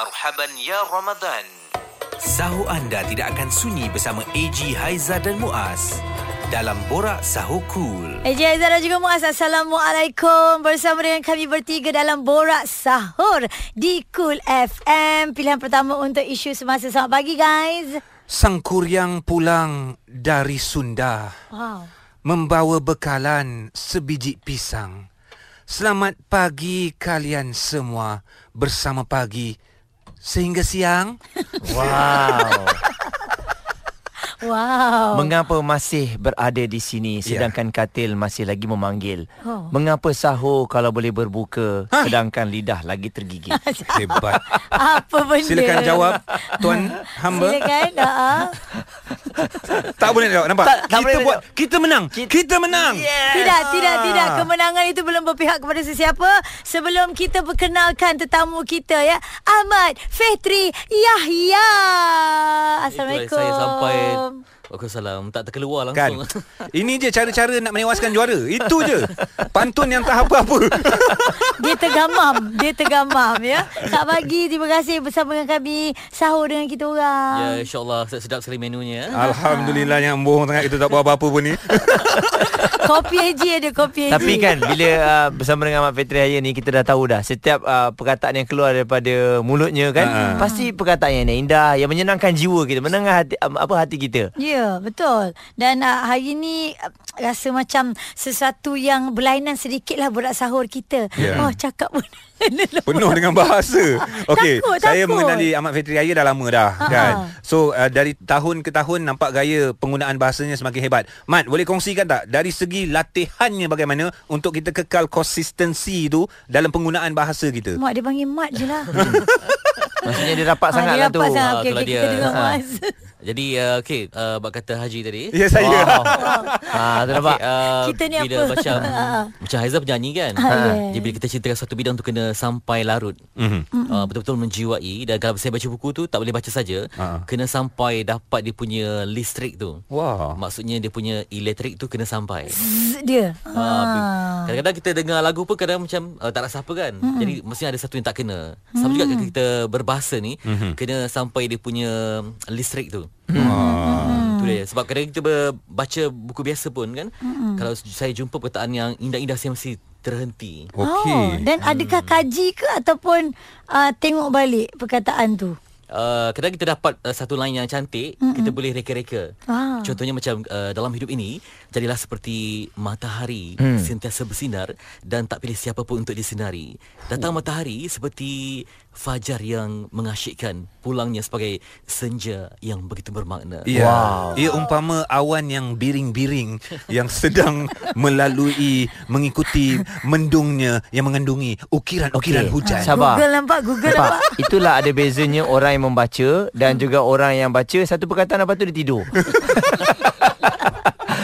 Marhaban Ya Ramadan. Sahur anda tidak akan sunyi bersama AG Haiza dan Muaz dalam Borak Sahur Cool. Eji Aizah dan juga Muaz Assalamualaikum. Bersama dengan kami bertiga dalam Borak Sahur Di Cool FM Pilihan pertama untuk isu semasa. Selamat pagi guys. Sang Kuryang pulang dari Sunda. Wow. Membawa bekalan sebiji pisang. Selamat pagi kalian semua. Bersama pagi sehingga siang. Wow. Wow Mengapa masih berada di sini sedangkan katil masih lagi memanggil? Oh. Mengapa sahur kalau boleh berbuka sedangkan lidah lagi tergigit? Hebat. Apa benda Silakan jawab tuan hamba. Silakan uh-huh. Tak boleh jawab nampak. Tak- tak kita boleh buat jawab. kita menang. Kita menang. Tidak, tidak, tidak. Kemenangan itu belum berpihak kepada sesiapa. Sebelum kita perkenalkan tetamu kita ya. Ahmad Fetri Yahya. Assalamualaikum. Itulah saya sampai Waalaikumsalam Tak terkeluar Kan. langsung Ini je cara-cara nak menewaskan juara. Itu je. Pantun yang tak apa-apa. Dia tergamam Dia tergamam ya Kak Bagi Terima kasih bersama dengan kami Sahur dengan kita orang Ya insyaAllah Sedap sekali menunya eh. Alhamdulillah yang bohong sangat kita tak buat apa-apa pun ni. Kopi Haji ada Kopi Haji Tapi kan bila uh, bersama dengan Ahmad Petri Haya ni kita dah tahu dah setiap uh, perkataan yang keluar daripada mulutnya kan Ha. pasti perkataan yang indah yang menyenangkan jiwa kita menengah hati um, apa hati kita. Ya betul Dan uh, hari ni uh, Rasa macam Sesuatu yang berlainan sedikit lah Berat sahur kita Ya. Oh cakap pun Penuh dengan bahasa. Okey, saya takut. mengenali Ahmad Fitri Raya dah lama dah Ha-ha. kan. So uh, dari tahun ke tahun nampak gaya penggunaan bahasanya semakin hebat. Mat, boleh kongsikan tak dari segi latihannya bagaimana untuk kita kekal konsistensi tu dalam penggunaan bahasa kita? Mak dia panggil mat je lah Maksudnya dia rapat Ah, sangat dia lah tu. rapat sangat. Ah, Okey, itulah okey, dia. kita dengar Ha. Muaz Jadi uh, okay uh, Bak kata Haji tadi Ya saya. Wow. ha, tu nampak. Okay, uh, Kita ni bila apa? macam Ah. Macam Haizah penyanyi kan Ah, yeah. Jadi bila kita ceritakan satu bidang tu Kena sampai larut Mhm. uh, Betul-betul menjiwai Dan kalau saya baca buku tu Tak boleh baca saja Ah. Kena sampai Dapat dia punya listrik tu Wah. Maksudnya dia punya elektrik tu Kena sampai Zzz, Dia Ah, Ah. Kadang-kadang kita dengar lagu pun kadang macam uh, tak rasa apa kan. Mm-hmm. Jadi mesti ada satu yang tak kena. Sama juga ketika kita berbahasa ni mm-hmm. kena sampai dia punya listrik tu. Wah. Itu dia. Sebab kadang kita baca buku biasa pun kan. Mm-hmm. Kalau saya jumpa perkataan yang indah-indah saya mesti terhenti. Okey. Oh, dan adakah kaji ke ataupun uh, tengok balik perkataan tu? Uh, kadang kita dapat uh, satu line yang cantik, mm-hmm. kita boleh reka-reka. Ah. Contohnya macam uh, dalam hidup ini, jadilah seperti matahari Hmm. sentiasa bersinar dan tak pilih siapa pun untuk disinari. Datang matahari seperti fajar yang mengasyikkan, pulangnya sebagai senja yang begitu bermakna. Ya. Wow. Ia umpama awan yang biring-biring yang sedang melalui mengikuti mendungnya yang mengandungi ukiran-ukiran Okey. hujan. Sabar. Google nampak, Google nampak. Nampak? Itulah ada bezanya orang yang membaca dan juga orang yang baca satu perkataan apa tu dia tidur.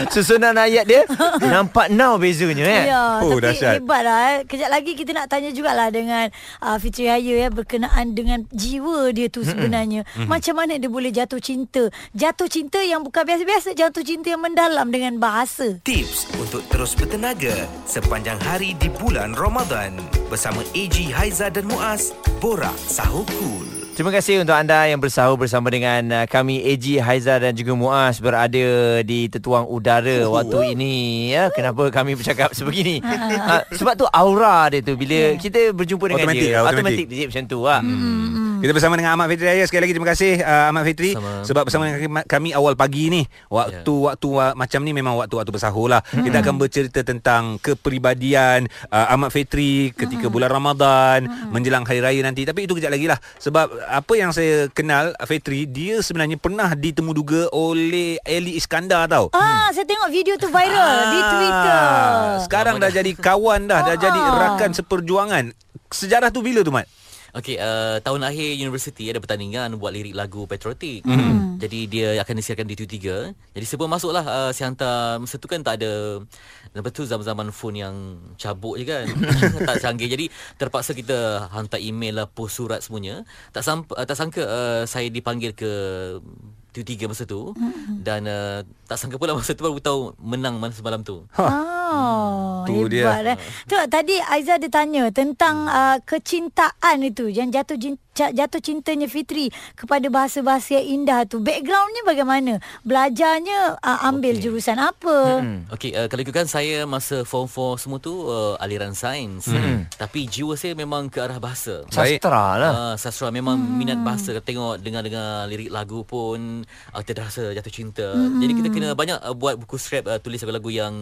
Susunan ayat dia nampak now bezanya eh. Ya, Oh, tapi dahsyat. hebat lah eh. Kejap lagi kita nak tanya jugalah dengan uh, Fitri Haya ya berkenaan dengan jiwa dia tu sebenarnya. Macam mana dia boleh jatuh cinta? Jatuh cinta yang bukan biasa-biasa, jatuh cinta yang mendalam dengan bahasa. Tips untuk terus bertenaga sepanjang hari di bulan Ramadan bersama AG Haiza dan Muaz Borak Sahur Cool. Terima kasih untuk anda yang bersahur bersama dengan uh, kami AG Haiza dan juga Muaz berada di tetuang udara waktu ini ya. Kenapa kami bercakap sebegini? uh, sebab tu aura dia tu bila kita berjumpa dengan Automatik dia automatik. dia macam tu lah. Kita bersama dengan Ahmad Fitri Raya sekali lagi terima kasih uh, Ahmad Fitri Sama. sebab bersama dengan kami- awal pagi ni waktu Ya. waktu uh, macam ni memang waktu-waktu bersahur lah. Kita akan bercerita tentang kepribadian uh, Ahmad Fitri ketika bulan Ramadan menjelang hari raya nanti. Tapi itu kejap lagi lah sebab apa yang saya kenal Fitri dia sebenarnya pernah ditemuduga oleh Ali Iskandar tau. Ah, saya tengok video tu viral di Ah, Twitter. Sekarang dah jadi kawan dah, dah jadi Ah. rakan seperjuangan. Sejarah tu bila tu Mat? Okey, uh, tahun akhir universiti ada pertandingan buat lirik lagu patriotik. Mm. Jadi dia akan disiarkan di TV3. Jadi sebelum masuklah uh, saya hantar masa tu kan tak ada Lepas tu zaman-zaman phone yang cabuk je kan. Tak canggih. Jadi terpaksa kita hantar email lah Post surat semuanya. Tak, samp- uh, tak sangka uh, saya dipanggil ke TV3 masa tu. Dan uh, tak sangka pula masa tu baru tahu menang mana semalam tu Oh, Tu dia. hebat eh. Tu tadi Aiza dia tanya tentang uh, kecintaan itu yang jatuh jatuh cintanya Fitri kepada bahasa-bahasa yang indah tu. Backgroundnya bagaimana? Belajarnya uh, ambil Okey. jurusan apa? Hmm. Okey, uh, kalau ikutkan saya masa form 4 semua tu uh, aliran sains. Hmm. Tapi jiwa saya memang ke arah bahasa. Sastra lah. Uh, sastra memang hmm. minat bahasa Tengok dengar-dengar lirik lagu pun uh, Kita rasa jatuh cinta hmm. Jadi kita kena banyak uh, buat buku scrap uh, Tulis lagu-lagu yang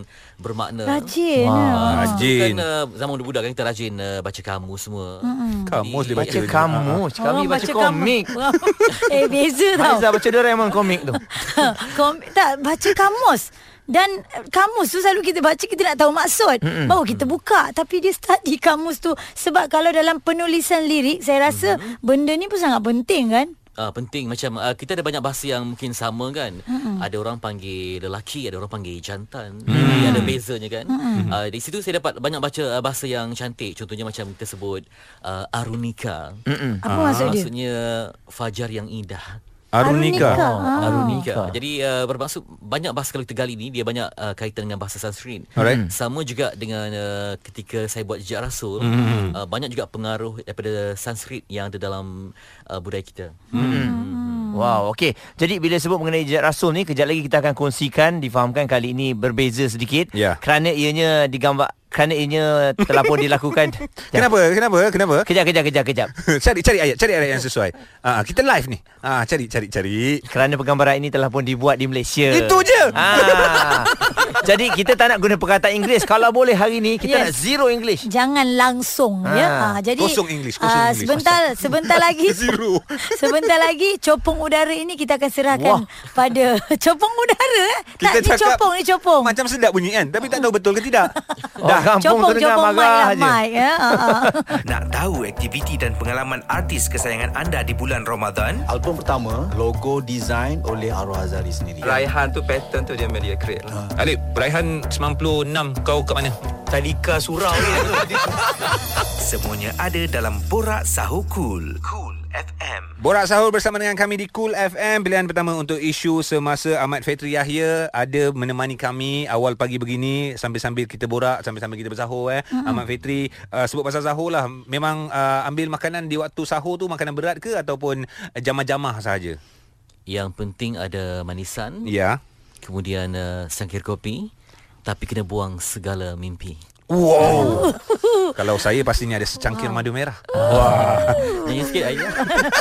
bermakna Rajin. Wah. ah. Uh, Rajin. Kan uh, zaman budak kan kita rajin uh, baca kamus semua hmm. Kamus dia baca. Baca kamus. Kami Orang baca komik. kamus. eh beza tau. Haiza baca Doraemon komik tu. komik tak baca kamus. Dan eh, kamus tu selalu kita baca kita nak tahu maksud. Mm-mm. Baru kita buka tapi dia study kamus tu sebab kalau dalam penulisan lirik saya rasa mm-hmm. benda ni pun sangat penting kan? Uh, penting macam uh, kita ada banyak bahasa yang mungkin sama kan. Mm-hmm. Ada orang panggil lelaki, ada orang panggil jantan. Mm. Jadi ada bezanya kan. Mm-hmm. Uh, di situ saya dapat banyak baca uh, bahasa yang cantik. Contohnya macam kita sebut uh, arunika. Mm-mm. Apa maksud dia? Maksudnya fajar yang indah. Arunika. Arunika. Ah. Arunika. Jadi uh, bermaksud banyak bahasa kalau kita gali ni dia banyak uh, kaitan dengan bahasa Sanskrit. Alright. Sama juga dengan uh, ketika saya buat jejak rasul, Hmm. mm-hmm. uh, banyak juga pengaruh daripada Sanskrit yang ada dalam uh, budaya kita. Hmm. Wow, okey. Jadi bila sebut mengenai jejak rasul ni, kejap lagi kita akan kongsikan, difahamkan kali ini berbeza sedikit. Ya. Kerana ianya digambar, kerana ianya telah pun dilakukan. Kenapa? Kenapa? Kenapa? Kejap, kejap, kejap, kejap. cari cari ayat, cari ayat yang sesuai. Ah, kita live ni. Ah, cari cari cari. Kerana penggambaran ini telah pun dibuat di Malaysia. Itu je. Ah. Jadi kita tak nak guna perkataan Inggeris. Kalau boleh hari ni kita Yes. nak zero English. Jangan langsung Ah. ya. Ah, jadi Kosong English, kosong ah, English. Sebentar sebentar lagi Zero. Sebentar lagi copong udara ini kita akan serahkan Wah. pada copong udara eh. tak ni copong ni copong. Macam sedap bunyi kan Tapi tak tahu betul ke tidak Dah kampung copong tu dengar copong marah lah je. mic ya. Ah, ah. Nak tahu aktiviti dan pengalaman artis kesayangan anda di bulan Ramadan? Album pertama logo design oleh Arwah Azari sendiri. Raihan tu pattern tu dia media create lah. Alip Raihan 96 Kau kat mana? Tadika surau. Semuanya ada dalam Borak Sahur Cool. Cool FM. Borak sahur bersama dengan kami di Cool FM Pilihan pertama untuk isu semasa Ahmad Fetri Yahya Ada menemani kami awal pagi begini Sambil-sambil kita borak Sambil-sambil kita bersahur eh. Mm-hmm. Ahmad Fetri uh, Sebut pasal sahur lah Memang uh, ambil makanan di waktu sahur tu Makanan berat ke Ataupun jamah-jamah sahaja? Yang penting ada manisan, Ya kemudian uh, sangkir kopi, tapi kena buang segala mimpi. Wow. Kalau saya pastinya ada secangkir madu merah. Nyanyi sikit ayah.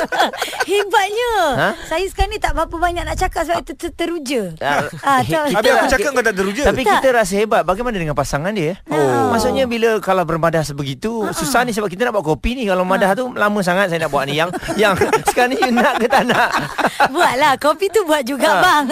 Hebatnya. Ha? Saya sekarang ni tak berapa banyak nak cakap sebab ter- ter- teruja. Ah, Ah, eh, Habis aku cakap kau tak teruja? Tapi kita rasa hebat. Bagaimana dengan pasangan dia oh. Maksudnya bila Kalau bermadah sebegitu Susah ni sebab kita nak buat kopi ni. Kalau madah tu Lama sangat saya nak buat ni. Yang Yang sekarang ni you nak ke tak nak? Buatlah. Kopi tu buat juga Ha. bang.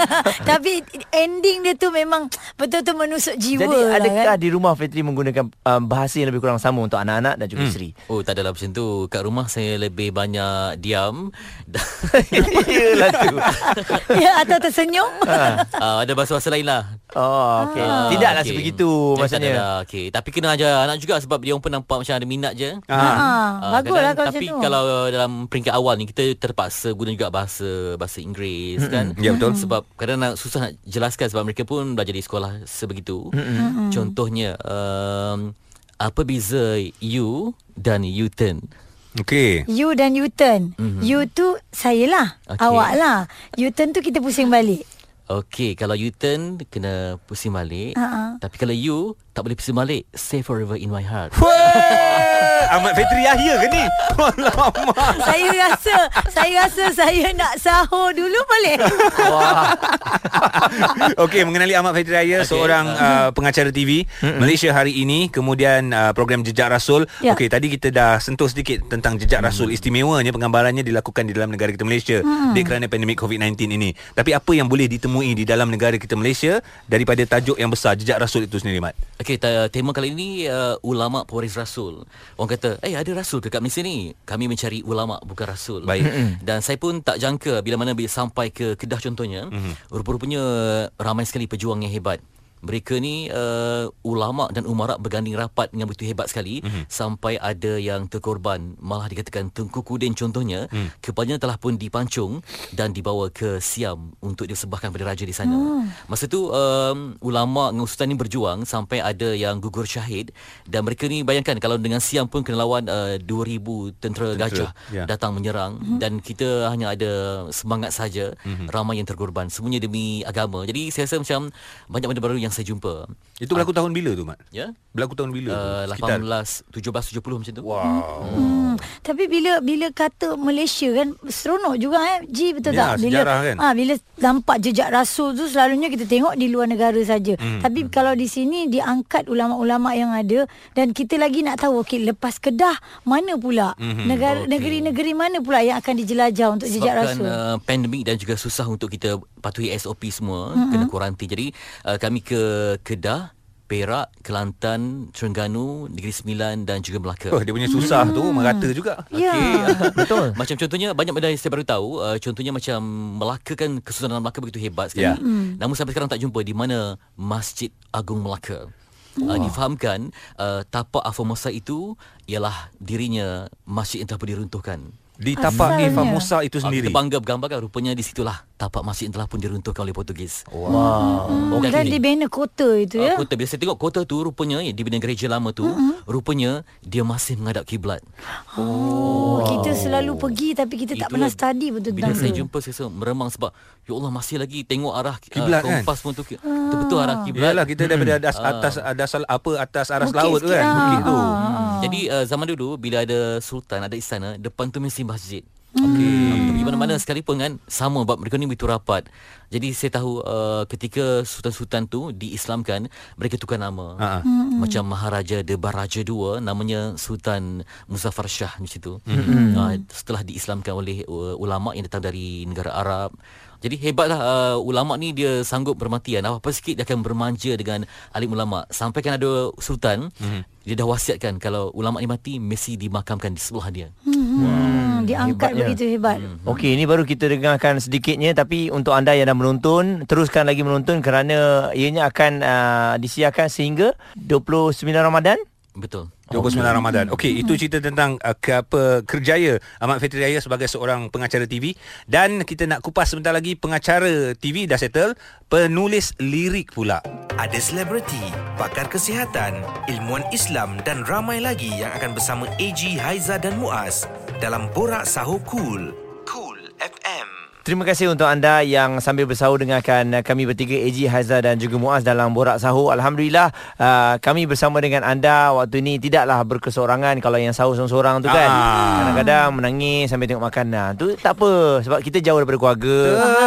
Tapi ending dia tu memang Betul-betul menusuk jiwa Jadi lah, adakah kan? di rumah Fitri menggunakan um, Bahasa yang lebih kurang sama Untuk anak-anak dan juga isteri. Oh tak adalah macam tu. Kat rumah saya lebih banyak diam. Yelah tu. Ya atau tersenyum. Ha. uh, Ada bahasa-bahasa lain lah. Oh okay. Ah, Tidaklah okey. sebegitu tak Maksudnya. adalah, okay. Tapi kena ajar anak juga Sebab dia pun nampak macam ada minat je. Ah. ha, Ah, Bagus lah kalau Tapi macam tu. kalau dalam peringkat awal ni Kita terpaksa guna juga bahasa Bahasa Inggeris kan? Ya, betul. Sebab kadang nak susah nak jelaskan Sebab mereka pun belajar di sekolah sebegitu. Contohnya um, Apa beza you dan U-turn? Okey. You dan U-turn. Mm-hmm. You tu saya lah Okey. Awak lah U-turn tu kita pusing balik. Okay, kalau U-turn kena pusing balik. Ha-ha. Tapi kalau you tak boleh pusing balik. Stay forever in my heart Ahmad Fetri Yahya ke ni? Alamak Saya rasa Saya rasa saya nak sahur dulu boleh Wah Okey, mengenali Ahmad Fetri Raya, okay. seorang uh, pengacara TV Malaysia hari ini, kemudian uh, program Jejak Rasul. Ya. Okey, tadi kita dah sentuh sedikit tentang Jejak Rasul. Istimewanya penggambarannya dilakukan di dalam negara kita Malaysia mm. dia kerana pandemik COVID-19 ini. Tapi apa yang boleh ditemui di dalam negara kita Malaysia daripada tajuk yang besar Jejak Rasul itu sendiri, Mat? Okay, ta- tema kali ini uh, Ulama Pewaris Rasul Orang kata, eh ada Rasul ke kat Malaysia ni? Kami mencari ulama bukan Rasul Baik. Dan saya pun tak jangka Bila mana bila sampai ke Kedah contohnya Mhm. Rupa-rupanya ramai sekali pejuang yang hebat mereka ni uh, ulama dan umara berganding rapat dengan begitu hebat sekali mm-hmm. sampai ada yang terkorban malah dikatakan Tengku Kudin contohnya mm. kepalanya telah pun dipancung dan dibawa ke Siam untuk disembahkan pada raja di sana. Mm. Masa tu um, ulama dengan sultan ni berjuang sampai ada yang gugur syahid dan mereka ni bayangkan kalau dengan Siam pun kena lawan uh, 2000 tentera, tentera gajah ya. datang menyerang mm-hmm. dan kita hanya ada semangat saja mm-hmm. ramai yang terkorban semuanya demi agama. Jadi saya rasa macam banyak benda baru yang saya jumpa. Itu berlaku tahun bila tu Mat? Ya. Berlaku tahun bila Uh, tu? Sekitar 18 17 70 macam tu. Wow. Hmm. Tapi bila bila kata Malaysia kan seronok juga eh. Ji betul Ya, tak? Bila sejarah kan? ah bila nampak jejak rasul tu selalunya kita tengok di luar negara saja. Hmm. Tapi kalau di sini diangkat ulama-ulama yang ada dan kita lagi nak tahu okey lepas Kedah mana pula Mhm, negara okey. negeri-negeri mana pula yang akan dijelajah untuk jejak Sebabkan rasul. uh, pandemik dan juga susah untuk kita patuhi SOP semua mm-hmm. kena kuarantin. Jadi uh, kami ke Kedah, Perak, Kelantan, Terengganu, Negeri Sembilan dan juga Melaka. Oh, dia punya susah tu merata juga. Ya. Betul. macam contohnya banyak benda yang saya baru tahu. Uh, contohnya macam Melaka kan Kesultanan Melaka begitu hebat sekali. Ya. Mm. Namun sampai sekarang tak jumpa di mana Masjid Agung Melaka. Uh, difahamkan uh, tapak Aformosa itu ialah dirinya masjid yang telah pun diruntuhkan. Di tapak Asalnya. Musa itu sendiri. Kita bangga bergambarkan rupanya di situlah tapak masjid yang telah pun diruntuhkan oleh Portugis. Wow. Oh, dan ini. dibina kota itu ya. Uh, kota bila saya tengok kota tu rupanya ya, di bidang gereja lama tu mm-hmm. rupanya dia masih menghadap kiblat. Oh, kita selalu pergi tapi kita tak pernah study betul Bila tentang saya tu. jumpa saya rasa meremang sebab ya Allah masih lagi tengok arah Kiblat uh, kan? kompas pun tu betul-betul arah kiblat. Yalah kita daripada atas Ah. atas atas apa atas aras Bukit laut tu sikit, kan. ah, Bukit tu. ah. Jadi uh, zaman dulu bila ada sultan ada istana depan tu mesti masjid. Hmm. Okey. Pergi mana-mana sekalipun kan sama bab mereka ni begitu rapat. Jadi saya tahu uh, ketika sultan-sultan tu diislamkan mereka tukar nama. Ha, ha. Hmm. Macam Maharaja Debar Raja II namanya Sultan Muzaffar Shah macam tu. Uh, setelah diislamkan oleh uh, ulama yang datang dari negara Arab. Jadi hebatlah uh, ulama ni dia sanggup bermatian. Apa-apa sikit dia akan bermanja dengan alim ulama. Sampai kan ada sultan mm-hmm. dia dah wasiatkan kalau ulama ni mati mesti dimakamkan di sebelah dia. Hmm, diangkat hebatnya. begitu hebat. Okey, ini baru kita dengarkan sedikitnya tapi untuk anda yang dah menonton, teruskan lagi menonton kerana ianya akan uh, disiarkan sehingga 29 Ramadan. Betul. 29 Ramadan. Okey, itu cerita tentang uh, ke apa kerjaya Ahmad Fetri Raya sebagai seorang pengacara TV dan kita nak kupas sebentar lagi pengacara TV dah settle, penulis lirik pula. Ada selebriti, pakar kesihatan, ilmuwan Islam dan ramai lagi yang akan bersama AG Haiza dan Muaz dalam Borak Sahur Cool. Terima kasih untuk anda yang sambil bersahur dengarkan uh, kami bertiga AG Haizah dan juga Muaz dalam Borak Sahur. Alhamdulillah uh, kami bersama dengan anda waktu ini tidaklah berkesorangan kalau yang sahur seorang-seorang tu kan. Ah. Kadang-kadang menangis sambil tengok makanan. Tu tak apa sebab kita jauh daripada keluarga.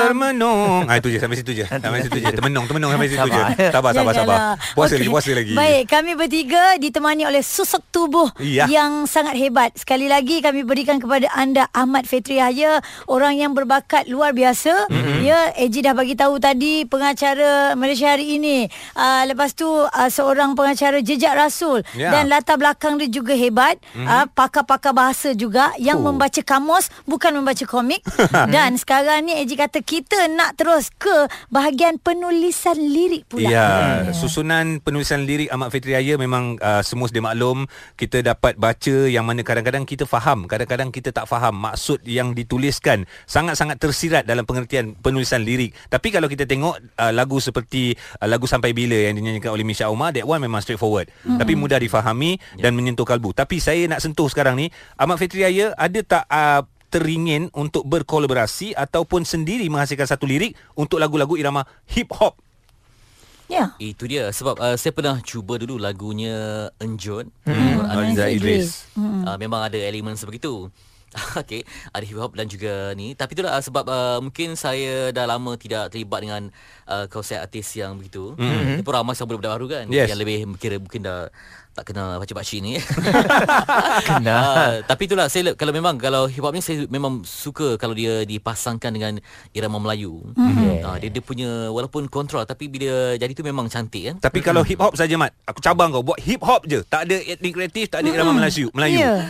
Termenung. Ah itu je sampai situ je. Sampai situ je. Termenung, termenung sampai situ je. Sabar. Sabar, sabar. Puasa Okey. lagi, puasa lagi. Baik, kami bertiga ditemani oleh susuk tubuh Ya. yang sangat hebat. Sekali lagi kami berikan kepada anda Ahmad Fetri Yahya, orang yang berbakat luar biasa. Mm-hmm. Ya, AJ dah bagi tahu tadi pengacara Malaysia hari ini. Uh, lepas tu uh, seorang pengacara jejak rasul Ya. dan latar belakang dia juga hebat. Mm-hmm. Uh, pakar-pakar bahasa juga yang Oh. membaca kamus bukan membaca komik. dan sekarang ni AJ kata kita nak terus ke bahagian penulisan lirik pula. Ya, susunan penulisan lirik Ahmad Fitri Raya memang uh, semua sedia maklum kita dapat baca yang mana kadang-kadang kita faham, kadang-kadang kita tak faham maksud yang dituliskan sangat-sangat tersirat dalam pengertian penulisan lirik. Tapi kalau kita tengok uh, lagu seperti uh, lagu Sampai Bila yang dinyanyikan oleh Misha Umar, that one memang straightforward. Mm-hmm. Tapi mudah difahami dan menyentuh kalbu. Tapi saya nak sentuh sekarang ni, Ahmad Fitri Raya ada tak uh, teringin untuk berkolaborasi ataupun sendiri menghasilkan satu lirik untuk lagu-lagu irama hip hop Ya. Itu dia sebab uh, saya pernah cuba dulu lagunya Enjun Hmm. hmm. Aliza Idris. Hmm. Uh, memang ada elemen sebegitu. Okey, ada hip hop dan juga ni. Tapi itulah uh, sebab uh, mungkin saya dah lama tidak terlibat dengan uh, konsep artis yang begitu. Mm-hmm. Ini pun ramai sama budak-budak baru kan Yes. yang lebih kira mungkin dah tak kenal baca pakcik ni. Kenal. Uh, tapi itulah saya kalau memang kalau hip hop ni saya memang suka kalau dia dipasangkan dengan irama Melayu. Mm-hmm. Uh, dia dia punya walaupun kontrol tapi bila jadi tu memang cantik kan. Tapi kalau hip hop saja Mat, aku cabang kau buat hip hop je. Tak ada etnik kreatif, tak ada irama Melayu. Melayu. Ya.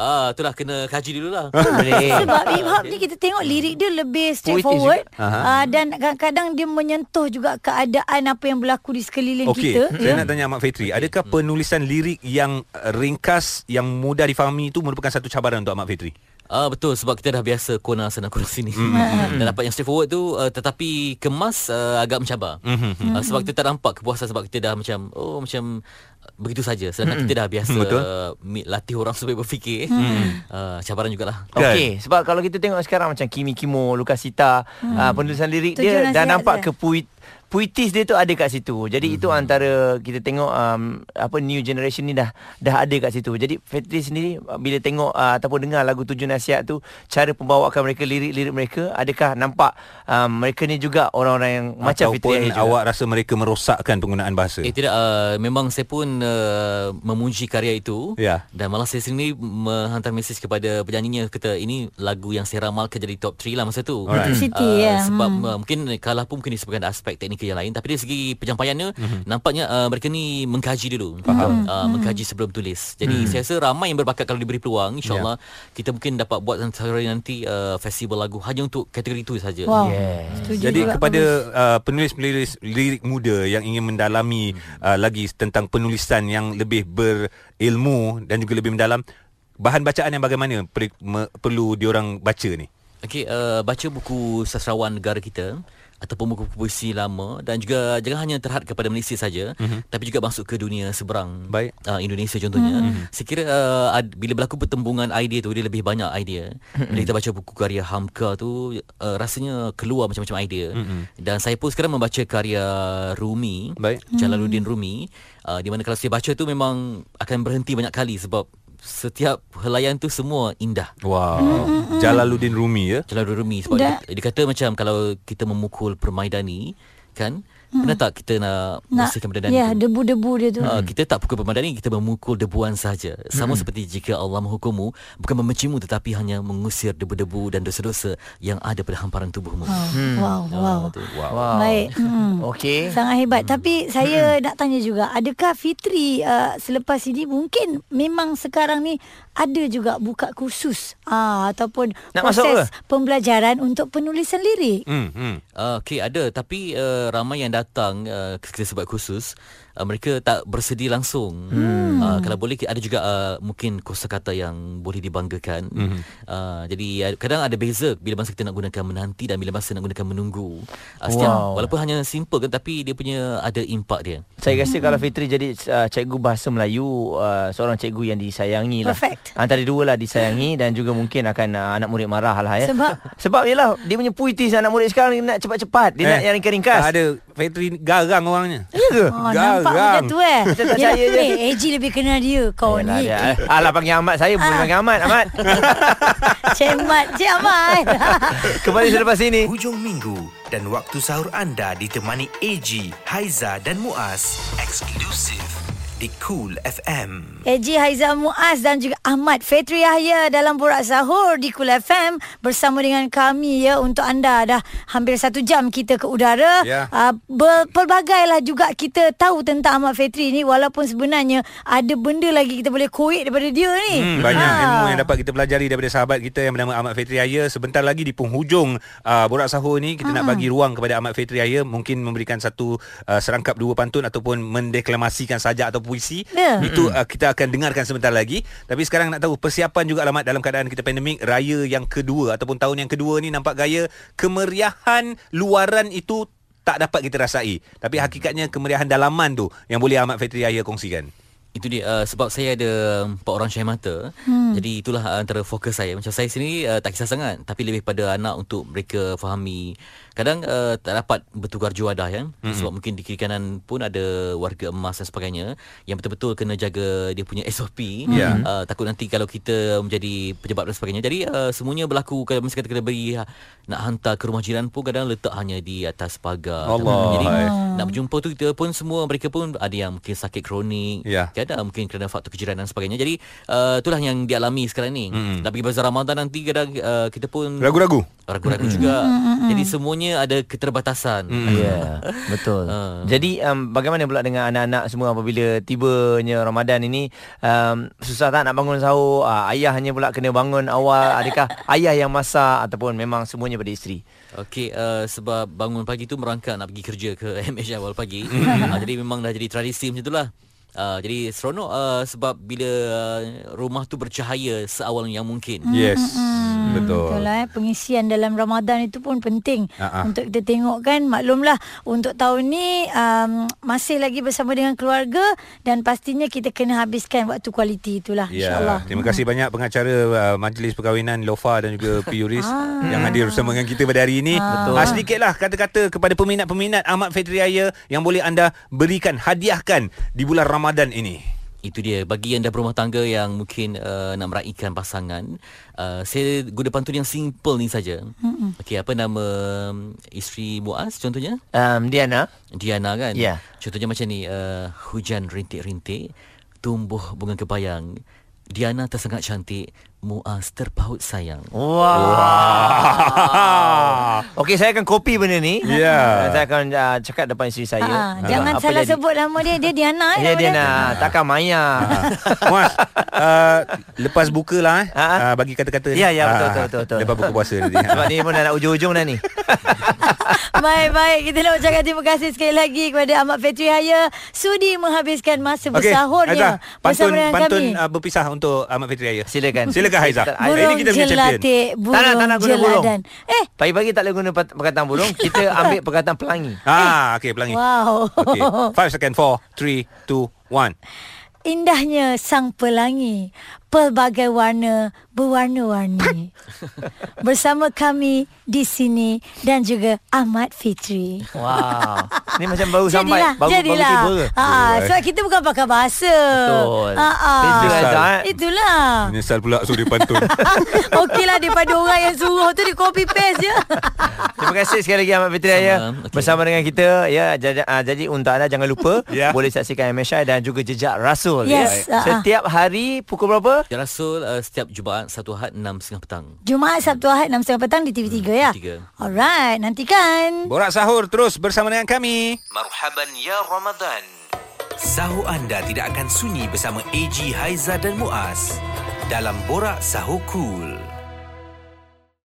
Ah, itulah kena kaji dulu lah. Boleh. Sebab hip hop ni kita tengok lirik dia lebih straightforward uh, dan kadang-kadang dia menyentuh juga keadaan apa yang berlaku di sekeliling Okey, kita. saya nak tanya Ahmad Fetri, adakah penulisan lirik yang uh, ringkas yang mudah difahami itu merupakan satu cabaran untuk Ahmad Fetri? Ah betul sebab kita dah biasa kona sana kona sini. Hmm. Dan dapat yang straightforward tu uh, tetapi kemas uh, agak mencabar. Hmm, Uh, sebab kita tak nampak kepuasan sebab kita dah macam oh macam uh, begitu saja sedangkan kita dah biasa Hmm, Betul. uh, meet, latih orang supaya berfikir. Uh, cabaran jugalah. Kan? Okey, sebab kalau kita tengok sekarang macam Kimi Kimo, Lukasita, hmm. uh, penulisan lirik Tujuan dia dah nampak dia. ke puit puitis dia tu ada kat situ. Jadi hmm. itu antara kita tengok um, apa new generation ni dah dah ada kat situ. Jadi Fetri sendiri uh, bila tengok uh, ataupun dengar lagu Tujuh Nasihat tu, cara pembawaan mereka lirik-lirik mereka adakah nampak um, mereka ni juga orang-orang yang macam Fetri Ataupun Yahya juga? awak rasa mereka merosakkan penggunaan bahasa? Eh tidak uh, memang saya pun uh, memuji karya itu Ya. dan malah saya sendiri menghantar mesej kepada penyanyinya kata ini lagu yang saya ramalkan jadi top 3 lah masa tu. Alright. City, ya. Sebab Hmm. uh, mungkin kalah pun mungkin disebabkan aspek teknikal yang lain tapi dari segi penyampaiannya Mhm. nampaknya uh, mereka ni mengkaji dulu. Faham. Uh, mengkaji sebelum tulis. Jadi Hmm. saya rasa ramai yang berbakat kalau diberi peluang insyaallah Ya. kita mungkin dapat buat hari nanti uh, festival lagu hanya untuk kategori itu saja. Wow. Yes. Setuju Jadi kepada uh, penulis-penulis lirik muda yang ingin mendalami uh, lagi tentang penulisan yang lebih berilmu dan juga lebih mendalam, bahan bacaan yang bagaimana per, me, perlu diorang baca ni? Okey, uh, baca buku sastrawan negara kita ataupun buku puisi lama dan juga jangan hanya terhad kepada Malaysia saja mm-hmm. tapi juga masuk ke dunia seberang Baik. uh, Indonesia contohnya mm-hmm. saya kira uh, ad, bila berlaku pertembungan idea tu dia lebih banyak idea bila kita baca buku karya Hamka tu uh, rasanya keluar macam-macam idea mm-hmm. dan saya pun sekarang membaca karya Rumi Baik. Jalaluddin Rumi uh, di mana kalau saya baca tu memang akan berhenti banyak kali sebab setiap helaian tu semua indah Wow. Jalaluddin Rumi ya. Jalal Rumi sebab Da- dia, dia kata macam kalau kita memukul permaidani kan hmm. pernah tak kita nak, nak bersihkan permadani ya tu debu-debu dia tu. Uh, kita tak pukul permadani kita memukul debuan saja sama seperti jika Allah menghukummu bukan membencimu tetapi hanya mengusir debu-debu dan dosa-dosa yang ada pada hamparan tubuhmu Wow, wow. tu. Wow. Wow. Baik. Hmm. Okey. Sangat hebat. Tapi saya nak tanya juga, adakah Fitri uh, selepas ini mungkin memang sekarang ni ada juga buka kursus uh, ataupun Nak masuk proses ke? pembelajaran untuk penulisan lirik? Hmm, hmm. Uh, okay ada tapi uh, ramai yang datang uh, kita sebab khusus uh, mereka tak bersedia langsung. Hmm. Uh, kalau boleh ada juga uh, mungkin kosakata yang boleh dibanggakan. Hmm. Uh, jadi uh, kadang ada beza bila masa kita nak gunakan menanti dan bila masa nak gunakan menunggu. Uh, setiap Wow. walaupun hanya simple kan tapi dia punya ada impak dia. Saya rasa kalau Fitri jadi uh, cikgu bahasa Melayu uh, seorang cikgu yang disayangi lah. Perfect. Antara dua lah disayangi dan juga mungkin akan uh, anak murid marah lah ya. Sebab? sebab yalah dia punya puitis anak murid sekarang dia nak cepat-cepat, dia Eh, nak yang ringkas-ringkas. Tak ada Fetri garang orangnya. Ya ke? Oh, nampak macam tu eh. Macam tak Yelah, saya je. Eh, AG lebih kenal dia. Kau Yalah, ni. dia. Alah panggil Ahmad saya boleh Ah. panggil Ahmad Ahmad. Cik Mat, Cik Ahmad. Kembali selepas ini. Hujung minggu dan waktu sahur anda ditemani AG, Haiza dan Muaz. Eksklusif di Cool FM. AG Haizal Muaz dan juga Ahmad Fetri Yahya dalam Borak Sahur di Kul FM bersama dengan kami ya untuk anda dah hampir satu jam kita ke udara. Ya. Uh, pelbagailah juga kita tahu tentang Ahmad Fetri ni walaupun sebenarnya ada benda lagi kita boleh koik daripada dia ni. Hmm, banyak Ha. ilmu yang dapat kita pelajari daripada sahabat kita yang bernama Ahmad Fetri Yahya. Sebentar lagi di penghujung uh, Borak Sahur ni kita nak bagi ruang kepada Ahmad Fetri Yahya mungkin memberikan satu uh, serangkap dua pantun ataupun mendeklamasikan sajak atau puisi. Ya. Itu uh, kita akan dengarkan sebentar lagi. Tapi sekarang nak tahu persiapan juga alamat dalam keadaan kita pandemik raya yang kedua ataupun tahun yang kedua ni nampak gaya kemeriahan luaran itu tak dapat kita rasai. Tapi hakikatnya kemeriahan dalaman tu yang boleh Ahmad Fetri Yahya kongsikan. Itu dia uh, sebab saya ada empat orang syah mata. Hmm. Jadi itulah uh, antara fokus saya. Macam saya sendiri uh, tak kisah sangat tapi lebih pada anak untuk mereka fahami. Kadang uh, tak dapat bertukar juadah ya. Hmm. Sebab mungkin di kiri kanan pun ada warga emas dan sebagainya yang betul-betul kena jaga dia punya SOP. Ya. Uh, takut nanti kalau kita menjadi pejabat dan sebagainya. Jadi uh, semuanya berlaku kalau mesti kata kena beri uh, nak hantar ke rumah jiran pun kadang letak hanya di atas pagar. Allah. Jadi Hai. nak berjumpa tu kita pun semua mereka pun ada yang mungkin sakit kronik kan uh, mungkin kerana faktor kejiran dan sebagainya jadi uh, itulah yang dialami sekarang ni Mm-mm. dah pergi bazar Ramadan nanti kadang uh, kita pun Ragu-ragu. Ragu-ragu juga jadi semuanya ada keterbatasan Ya, betul. Ah. Jadi um, bagaimana pula dengan anak-anak semua apabila tibanya Ramadan ini um, susah tak nak bangun sahur? Uh, ayahnya pula kena bangun awal. Adakah ayah yang masak ataupun memang semuanya pada isteri? Okey, uh, sebab bangun pagi tu merangkak nak pergi kerja ke MH awal pagi. uh, jadi memang dah jadi tradisi macam itulah. Uh, jadi seronok uh, sebab bila uh, rumah tu bercahaya seawal yang mungkin. Yes. Betul Betul. lah eh. Pengisian dalam Ramadan itu pun penting Ha-ha. Untuk kita tengok kan Maklumlah Untuk tahun ni um, Masih lagi bersama dengan keluarga Dan pastinya kita kena habiskan Waktu kualiti itulah Ya, InsyaAllah terima kasih banyak pengacara uh, Majlis Perkahwinan Lofa dan juga P. Yuris Ah. yang hadir bersama dengan kita pada hari ini. Betul. Ah, sedikitlah kata-kata kepada peminat-peminat Ahmad Fitri Raya yang boleh anda berikan hadiahkan di bulan Ramadan ini. Itu dia bagi yang dah berumah tangga yang mungkin uh, nak meraihkan pasangan. Uh, saya guna pantun yang simple ni saja. Okey, apa nama um, isteri Muaz contohnya? Um, Diana? Diana kan? Ya. Contohnya macam ni, uh, hujan rintik-rintik, tumbuh bunga kebayang. Diana tersangat cantik, Muaz terpaut sayang. Wah. Okey, saya akan copy benda ni. Ya. Uh, Saya akan uh, cakap depan isteri saya. Ah, Uh, Jangan apa salah jadi. sebut nama dia Dia Diana Ya, dia. Diana. Takkan Maya. Muaz, uh, lepas buka lah eh. Ha, ha. Uh, bagi kata-kata ni. Ya, ya, betul, Ah, betul, betul, betul. Lepas buka puasa nanti. Sebab ni pun dah nak ujung-ujung dah ni. Baik-baik Kita nak ucapkan terima kasih sekali lagi Kepada Ahmad Fetri Haya Sudi menghabiskan masa Okey, bersahurnya Bersama pantun, pantun kami uh, berpisah untuk Ahmad Fitri Raya. Silakan. Silakan Haizah. Burung Ini kita punya champion. Burung Tak nak, tak nak guna burung. Eh Pagi-pagi tak boleh guna perkataan burung. Kita ambil perkataan pelangi. Ah, okey pelangi. Wow Okey. 5 second 4 3 2 1. Indahnya sang pelangi Pelbagai warna Berwarna-warni Bersama kami Di sini Dan juga Ahmad Fitri Wow. Ni macam baru sampai. Jadilah Baru, Jadilah baru tiba. ha, Sebab kita bukan pakar bahasa Betul. ha, ha. Eh. Itulah Menyesal pula suruh dia pantun. Okeylah daripada orang yang suruh tu Dia copy paste je Terima kasih sekali lagi Ahmad Fitri Sama, okey. bersama dengan kita ya jadi, uh, jadi untuk anda jangan lupa Ya. boleh saksikan MSI dan juga jejak Rasul Yes, ya. ah. Setiap hari pukul berapa? Ya Rasul uh, setiap Jumaat satu Ahad 6.30 petang. Jumaat Sabtu Ahad 6.30 petang di TV3 ya TV3. Alright Nantikan Borak sahur terus bersama dengan kami. Marhaban ya Ramadan. Sahur anda tidak akan sunyi bersama AG Haiza dan Muaz dalam Borak Sahur Cool.